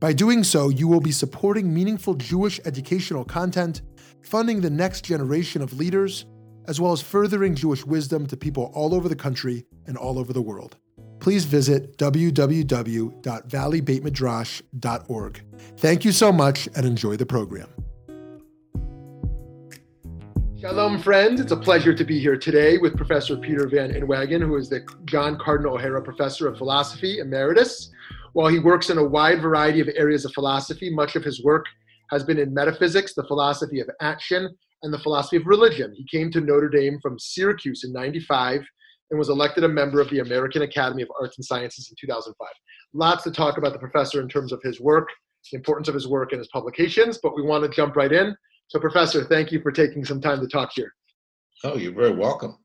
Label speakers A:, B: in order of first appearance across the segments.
A: By doing so, you will be supporting meaningful Jewish educational content, funding the next generation of leaders, as well as furthering Jewish wisdom to people all over the country and all over the world. Please visit www.valleybeitmidrash.org. Thank you so much and enjoy the program. Shalom, friends. It's a pleasure to be here today with Professor Peter Van Inwagen, who is the John Cardinal O'Hara Professor of Philosophy Emeritus. While he works in a wide variety of areas of philosophy, much of his work has been in metaphysics, the philosophy of action, and the philosophy of religion. He came to Notre Dame from Syracuse in 95 and was elected a member of the American Academy of Arts and Sciences in 2005. Lots to talk about the professor in terms of his work, the importance of his work and his publications, but we want to jump right in. So, Professor, thank you for taking some time to talk here.
B: Oh, you're very welcome.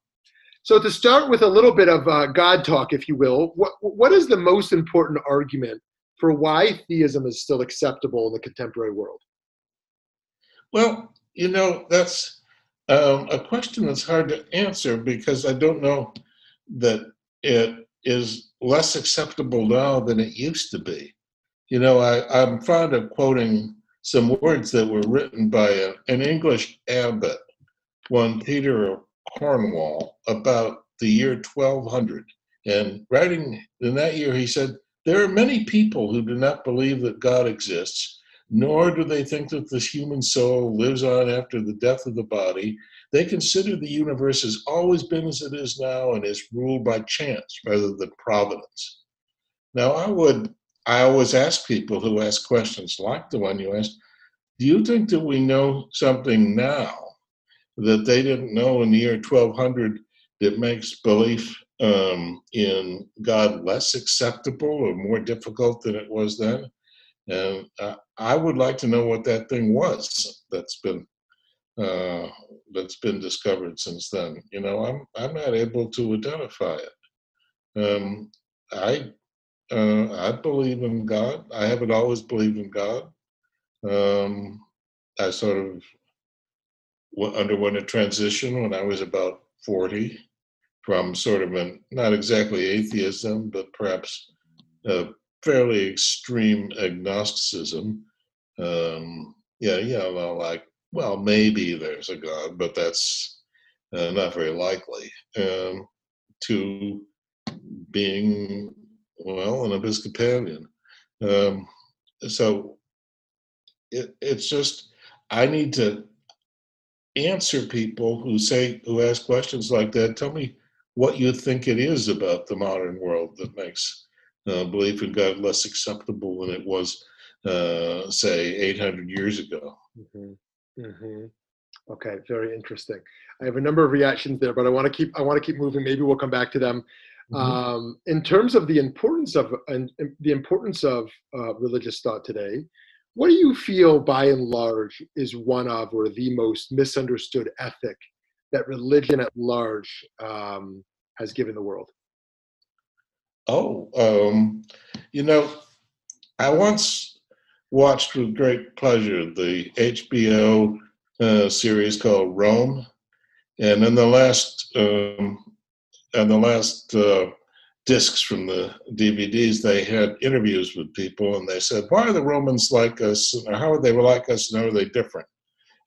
A: So to start with a little bit of uh, God talk, if you will, what what is the most important argument for why theism is still acceptable in the contemporary world?
B: Well, you know that's um, a question that's hard to answer because I don't know that it is less acceptable now than it used to be. You know, I, I'm fond of quoting some words that were written by a, an English abbot, one Peter Cornwall about the year 1200. And writing in that year, he said, There are many people who do not believe that God exists, nor do they think that the human soul lives on after the death of the body. They consider the universe has always been as it is now and is ruled by chance rather than providence. Now, I would, I always ask people who ask questions like the one you asked, do you think that we know something now that they didn't know in the year 1200 that makes belief um, in God less acceptable or more difficult than it was then. And uh, I would like to know what that thing was that's been uh, that's been discovered since then. You know, I'm I'm not able to identify it. Um, I uh, I believe in God. I haven't always believed in God. Um, I sort of underwent a transition when I was about 40 from sort of an, not exactly atheism, but perhaps a fairly extreme agnosticism. Um, yeah, yeah, well, like, well, maybe there's a God, but that's uh, not very likely. Um, to being, well, an Episcopalian. Um, so it, it's just, I need to answer people who say who ask questions like that. Tell me what you think it is about the modern world that makes uh, belief in God less acceptable than it was, uh, say, 800 years ago.
A: Mm-hmm. Mm-hmm. Okay, very interesting. I have a number of reactions there, but I want to keep I want to keep moving. Maybe we'll come back to them. Mm-hmm. Um, in terms of the importance of and, and the importance of uh, religious thought today, what do you feel, by and large, is one of or the most misunderstood ethic that religion at large um, has given the world?
B: Oh, um, you know, I once watched with great pleasure the HBO uh, series called Rome, and in the last um, in the last uh, discs from the DVDs, they had interviews with people and they said, Why are the Romans like us? Or how are they like us and how are they different?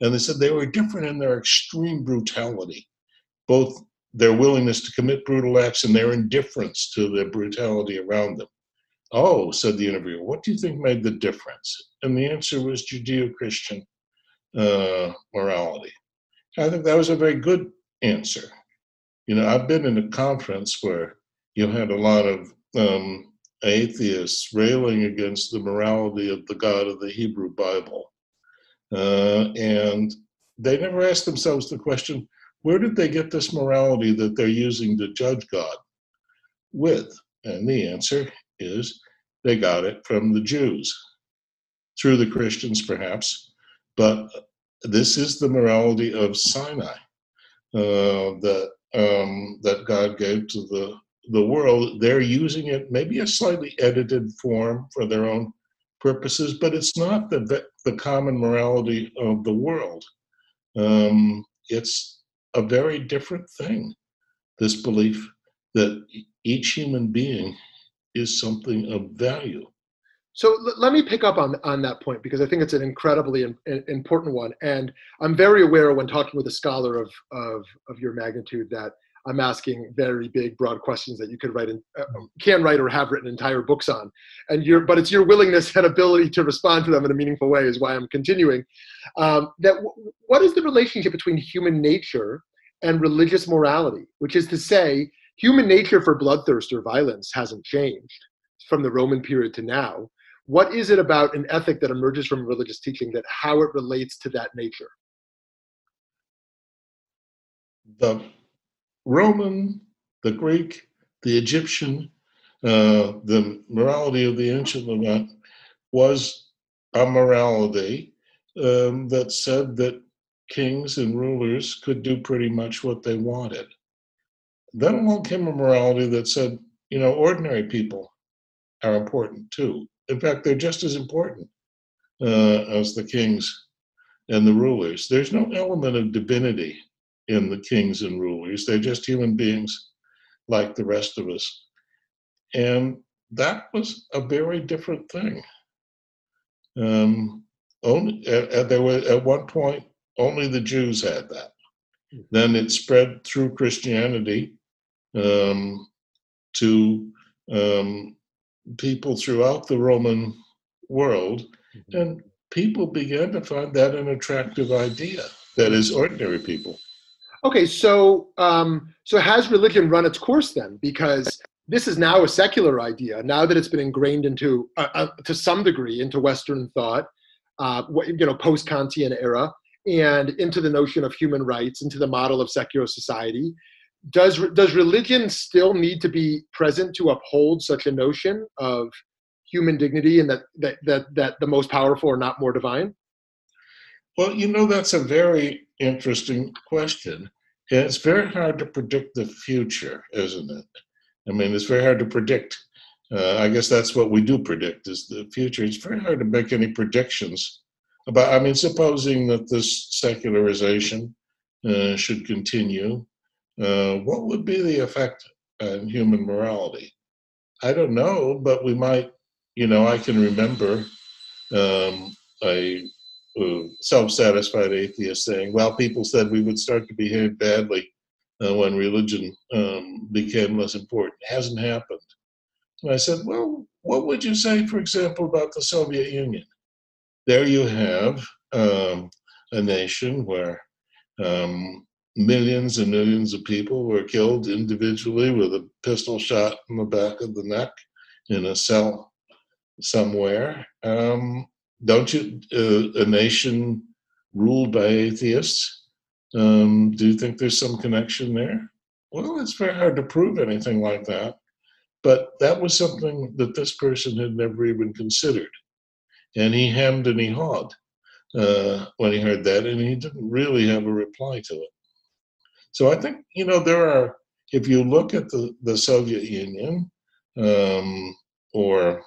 B: And they said they were different in their extreme brutality, both their willingness to commit brutal acts and their indifference to the brutality around them. Oh, said the interviewer, what do you think made the difference? And the answer was Judeo Christian uh, morality. I think that was a very good answer. You know, I've been in a conference where you had a lot of um, atheists railing against the morality of the God of the Hebrew Bible. Uh, and they never asked themselves the question where did they get this morality that they're using to judge God with? And the answer is they got it from the Jews, through the Christians perhaps, but this is the morality of Sinai uh, that um, that God gave to the the world. They're using it, maybe a slightly edited form for their own purposes, but it's not the the common morality of the world. Um, it's a very different thing. This belief that each human being is something of value.
A: So let me pick up on on that point because I think it's an incredibly in, in, important one, and I'm very aware when talking with a scholar of of of your magnitude that I'm asking very big, broad questions that you could write in, uh, can write or have written entire books on, and your but it's your willingness and ability to respond to them in a meaningful way is why I'm continuing. Um, that w- what is the relationship between human nature and religious morality? Which is to say, human nature for bloodthirst or violence hasn't changed from the Roman period to now what is it about an ethic that emerges from religious teaching that how it relates to that nature?
B: The Roman, the Greek, the Egyptian, uh, the morality of the ancient Levant was a morality um, that said that kings and rulers could do pretty much what they wanted. Then along came a morality that said, you know, ordinary people are important too. In fact, they're just as important uh, as the kings and the rulers. There's no element of divinity in the kings and rulers. They're just human beings like the rest of us. And that was a very different thing. Um, only at, at, there were at one point only the Jews had that. Hmm. Then it spread through Christianity um, to um, people throughout the Roman world, mm-hmm. and people began to find that an attractive idea. That is, ordinary people.
A: Okay, so um, so has religion run its course then? Because this is now a secular idea. Now that it's been ingrained into, uh, uh, to some degree, into Western thought, uh, you know, post-Kantian era, and into the notion of human rights, into the model of secular society does does religion still need to be present to uphold such a notion of human dignity and that that that, that the most powerful are not more divine
B: well you know that's a very interesting question. It's very hard to predict the future isn't it? I mean it's very hard to predict. Uh, i guess that's what we do predict is the future. It's very hard to make any predictions about i mean supposing that this secularization uh, should continue uh, what would be the effect on human morality? I don't know, but we might, you know, I can remember um, a, a self satisfied atheist saying, well, people said we would start to behave badly uh, when religion um, became less important. It hasn't happened. And I said, well, what would you say, for example, about the Soviet Union? There you have um, a nation where um, millions and millions of people were killed individually with a pistol shot in the back of the neck in a cell somewhere. Um, don't you, uh, a nation ruled by atheists, um, do you think there's some connection there? Well, it's very hard to prove anything like that. But that was something that this person had never even considered. And he hemmed and he hawed uh, when he heard that, and he didn't really have a reply to it. So I think, you know, there are, if you look at the, the Soviet Union um, or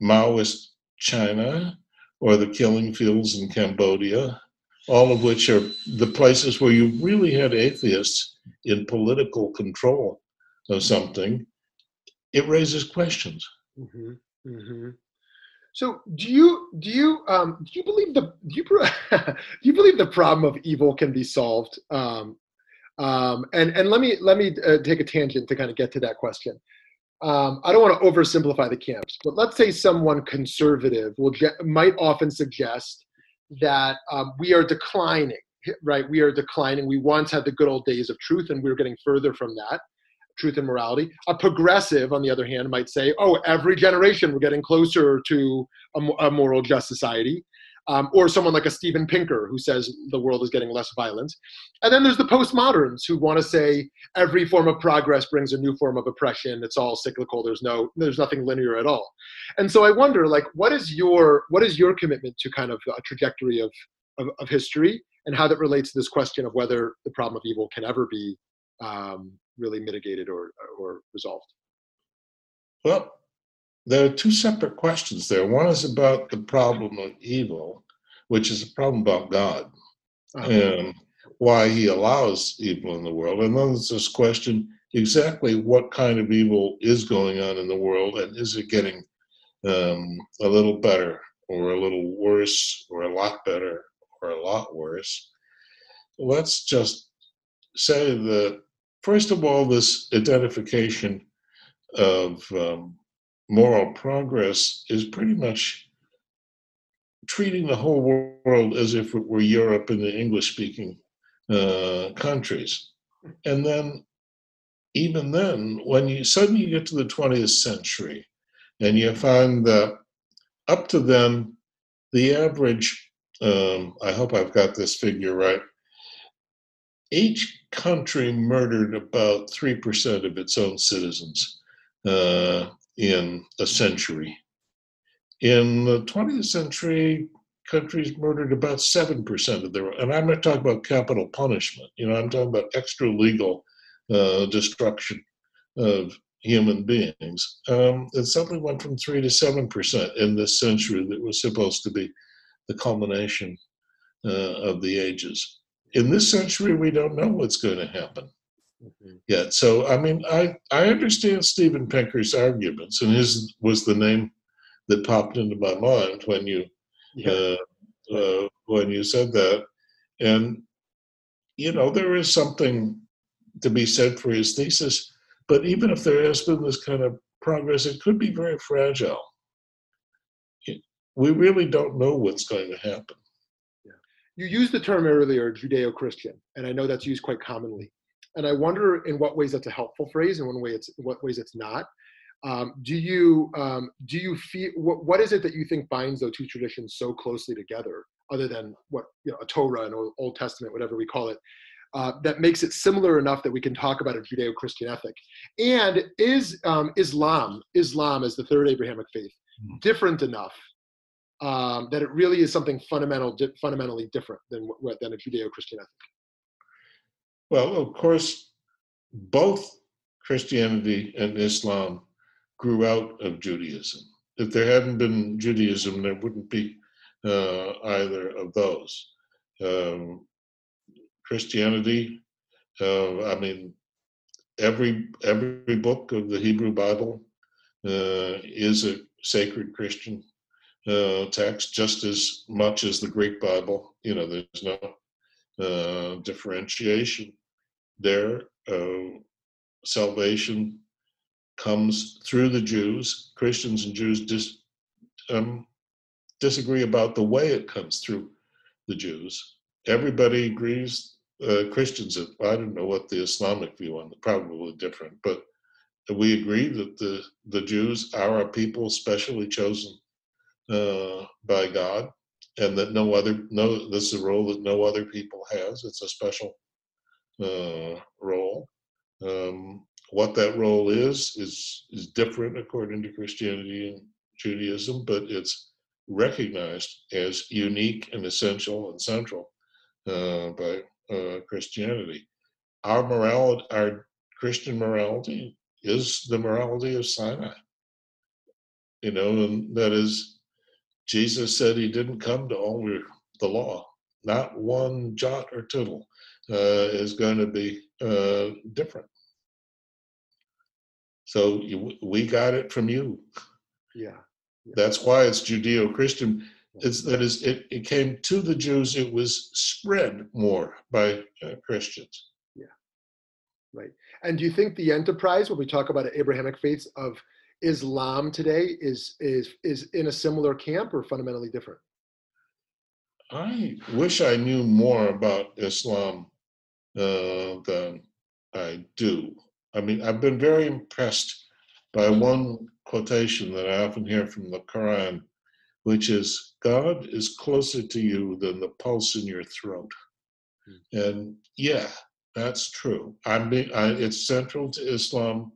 B: Maoist China or the killing fields in Cambodia, all of which are the places where you really had atheists in political control of something, it raises questions. Mm-hmm. Mm-hmm.
A: So, do you do you um, do you believe the do you do you believe the problem of evil can be solved um, um, and and let me let me uh, take a tangent to kind of get to that question. Um, I don't want to oversimplify the camps, but let's say someone conservative will je- might often suggest that um, we are declining, right? We are declining. We once had the good old days of truth, and we are getting further from that truth and morality. A progressive, on the other hand, might say, oh, every generation we're getting closer to a, a moral just society um, or someone like a Steven Pinker who says the world is getting less violent. And then there's the postmoderns who want to say every form of progress brings a new form of oppression. It's all cyclical. There's no, there's nothing linear at all. And so I wonder, like, what is your, what is your commitment to kind of a trajectory of, of, of, history and how that relates to this question of whether the problem of evil can ever be um, really mitigated or, or resolved.
B: Well, there are two separate questions there. One is about the problem of evil, which is a problem about God uh-huh. and why he allows evil in the world. And then there's this question exactly what kind of evil is going on in the world and is it getting um, a little better or a little worse or a lot better or a lot worse. Let's just say that, first of all, this identification of um, moral progress is pretty much treating the whole world as if it were Europe and the English speaking uh, countries. And then, even then, when you suddenly get to the 20th century and you find that up to then, the average, um, I hope I've got this figure right, each country murdered about 3% of its own citizens uh, in a century. In the 20th century, countries murdered about 7% of their, and I'm not talking about capital punishment, you know, I'm talking about extra legal uh, destruction of human beings. Um, it suddenly went from 3 to 7% in this century that was supposed to be the culmination uh, of the ages. In this century, we don't know what's going to happen mm-hmm. yet. So, I mean, I, I understand Steven Pinker's arguments, and his was the name that popped into my mind when you yeah. uh, uh, when you said that. And you know, there is something to be said for his thesis, but even if there has been this kind of progress, it could be very fragile. We really don't know what's going to happen.
A: You used the term earlier, Judeo-Christian, and I know that's used quite commonly. And I wonder in what ways that's a helpful phrase, and one way it's what ways it's not. Um, do you um, do you feel what, what is it that you think binds those two traditions so closely together, other than what you know a Torah and Old Testament, whatever we call it, uh, that makes it similar enough that we can talk about a Judeo-Christian ethic? And is um, Islam Islam as the third Abrahamic faith mm-hmm. different enough um, that it really is something fundamental di- fundamentally different than what than a Judeo-Christian ethic?
B: Well, of course, both Christianity and Islam grew out of Judaism. If there hadn't been Judaism, there wouldn't be uh, either of those. Um, Christianity, uh, I mean, every every book of the Hebrew Bible uh, is a sacred Christian uh, text, just as much as the Greek Bible. You know, there's no uh, differentiation there. Uh, salvation comes through the Jews. Christians and Jews dis, um, disagree about the way it comes through the Jews. Everybody agrees. Uh, Christians, I don't know what the Islamic view on, the probably different, but we agree that the the Jews are a people specially chosen uh, by God, and that no other no this is a role that no other people has. It's a special uh, role. Um, what that role is is is different according to Christianity and Judaism, but it's recognized as unique and essential and central uh, by uh, Christianity. Our morality, our Christian morality, is the morality of Sinai. You know, and that is, Jesus said he didn't come to alter the law. Not one jot or tittle is going to be uh, different. So you, we got it from you.
A: Yeah. yeah.
B: That's why it's Judeo-Christian. It's that is it, it came to the Jews. It was spread more by uh, Christians.
A: Yeah. Right. And do you think the enterprise, when we talk about Abrahamic faiths of Islam today, is is is in a similar camp or fundamentally different?
B: I wish I knew more about Islam uh, than I do. I mean, I've been very impressed by one quotation that I often hear from the Quran, which is God is closer to you than the pulse in your throat. Hmm. And yeah, that's true. I mean, I, it's central to Islam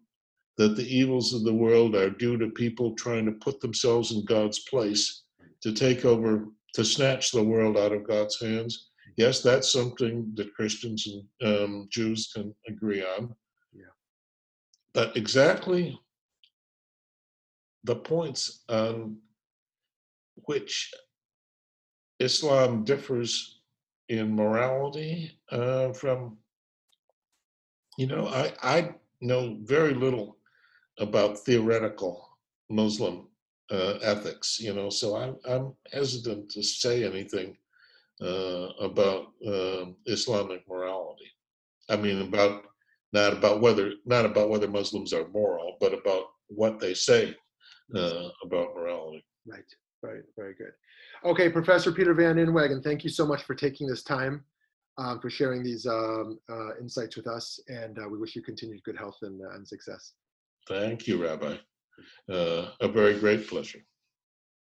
B: that the evils of the world are due to people trying to put themselves in God's place to take over to snatch the world out of God's hands. Yes, that's something that Christians and um, Jews can agree on.
A: Yeah.
B: But exactly the points on which Islam differs in morality uh, from, you know, I, I know very little about theoretical Muslim uh, ethics, you know, so I'm, I'm hesitant to say anything uh, about uh, Islamic morality. I mean, about not about whether not about whether Muslims are moral, but about what they say uh, about morality.
A: Right, right, very good. Okay, Professor Peter Van Inwagen, thank you so much for taking this time, um, for sharing these um, uh, insights with us, and uh, we wish you continued good health and, uh, and success.
B: Thank you, Rabbi. Uh, a very great pleasure.